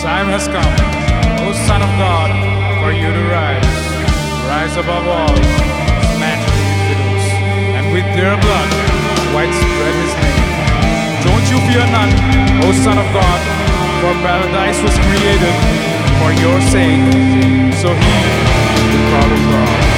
time has come, O Son of God, for you to rise. Rise above all, smash the infidels, and with their blood, white spread his name. Don't you fear none, O Son of God, for paradise was created for your sake. So He, the God of God.